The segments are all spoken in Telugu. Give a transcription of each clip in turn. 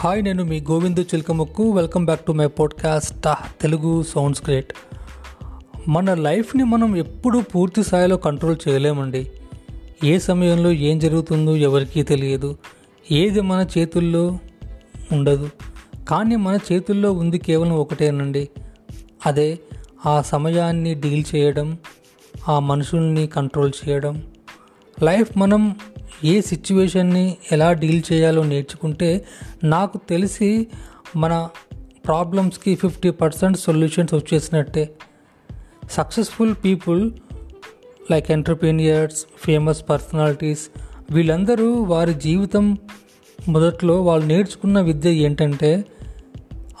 హాయ్ నేను మీ Govindu Chilkamukku. Welcome back to my podcast Telugu sounds great మన లైఫ్ని మనం ఎప్పుడూ పూర్తి స్థాయిలో కంట్రోల్ చేయలేమండి. ఏ సమయంలో ఏం జరుగుతుందో ఎవరికీ తెలియదు. ఏది మన చేతుల్లో ఉండదు. కానీ మన చేతుల్లో ఉంది కేవలం ఒకటేనండి. అదే ఆ సమయాన్ని డీల్ చేయడం ఆ మనుషుల్ని కంట్రోల్ చేయడం. లైఫ్ మనం ఏ సిచ్యువేషన్ని ఎలా డీల్ చేయాలో నేర్చుకుంటే నాకు తెలిసి మన ప్రాబ్లమ్స్కి fifty percent solutions వచ్చేసినట్టే. Successful people like entrepreneurs famous personalities వీళ్ళందరూ వారి జీవితం మొదట్లో వాళ్ళు నేర్చుకున్న విద్య ఏంటంటే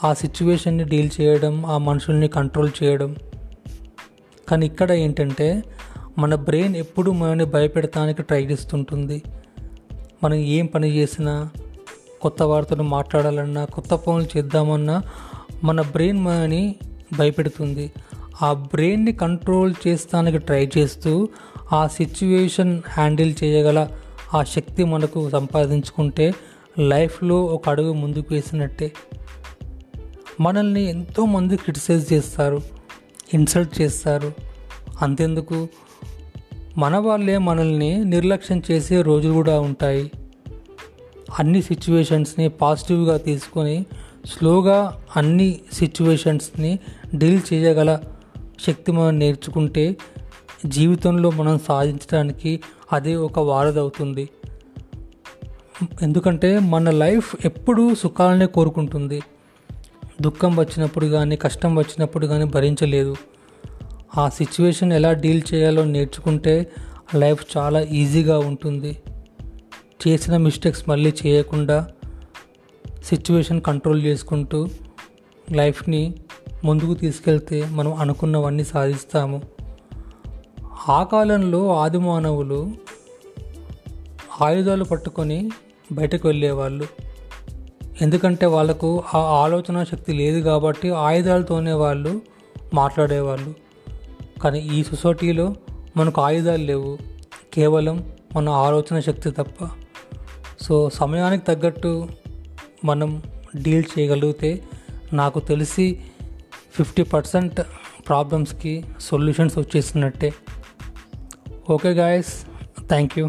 ఆ సిచ్యువేషన్ని డీల్ చేయడం ఆ మనుషుల్ని కంట్రోల్ చేయడం. కానీ ఇక్కడ ఏంటంటే మన బ్రెయిన్ ఎప్పుడు మనని భయపెడటానికి ట్రై చేస్తుంటుంది. మనం ఏం పని చేసినా కొత్త వారితో మాట్లాడాలన్నా కొత్త పనులు చేద్దామన్నా మన బ్రెయిన్ మనని భయపెడుతుంది. ఆ బ్రెయిన్ని కంట్రోల్ చేస్తానికి ట్రై చేస్తూ ఆ సిచ్యువేషన్ హ్యాండిల్ చేయగల ఆ శక్తి మనకు సంపాదించుకుంటే లైఫ్లో ఒక అడుగు ముందుకు వేసినట్టే. మనల్ని ఎంతోమంది క్రిటిసైజ్ చేస్తారు ఇన్సల్ట్ చేస్తారు. అంతెందుకు? మన వాళ్ళే మనల్ని నిర్లక్ష్యం చేసే రోజులు కూడా ఉంటాయి. అన్ని సిచ్యువేషన్స్ని పాజిటివ్గా తీసుకొని స్లోగా అన్ని సిచ్యువేషన్స్ని డీల్ చేయగల శక్తి మనం నేర్చుకుంటే జీవితంలో మనం సాధించడానికి అదే ఒక వారధవుతుంది ఎందుకంటే మన లైఫ్ ఎప్పుడూ సుఖాలనే కోరుకుంటుంది. దుఃఖం వచ్చినప్పుడు కానీ కష్టం వచ్చినప్పుడు కానీ భరించలేదు. ఆ సిచ్యువేషన్ ఎలా డీల్ చేయాలో నేర్చుకుంటే లైఫ్ చాలా ఈజీగా ఉంటుంది. చేసిన మిస్టేక్స్ మళ్ళీ చేయకుండా సిచ్యువేషన్ కంట్రోల్ చేసుకుంటూ లైఫ్ని ముందుకు తీసుకెళ్తే మనం అనుకున్నవన్నీ సాధిస్తాము. ఆ కాలంలో ఆది మానవులు ఆయుధాలు పట్టుకొని బయటకు వెళ్ళేవాళ్ళు. ఎందుకంటే వాళ్ళకు ఆ ఆలోచన శక్తి లేదు కాబట్టి ఆయుధాలతోనే వాళ్ళు మాట్లాడేవాళ్ళు. కానీ ఈ సొసైటీలో మనకు ఆయుధాలు లేవు. కేవలం మన ఆలోచన శక్తి తప్ప. సో సమయానికి తగ్గట్టు మనం డీల్ చేయగలిగితే నాకు తెలిసి ఫిఫ్టీ పర్సెంట్ ప్రాబ్లమ్స్కి solutions వచ్చేసినట్టే. Okay guys. Thank you.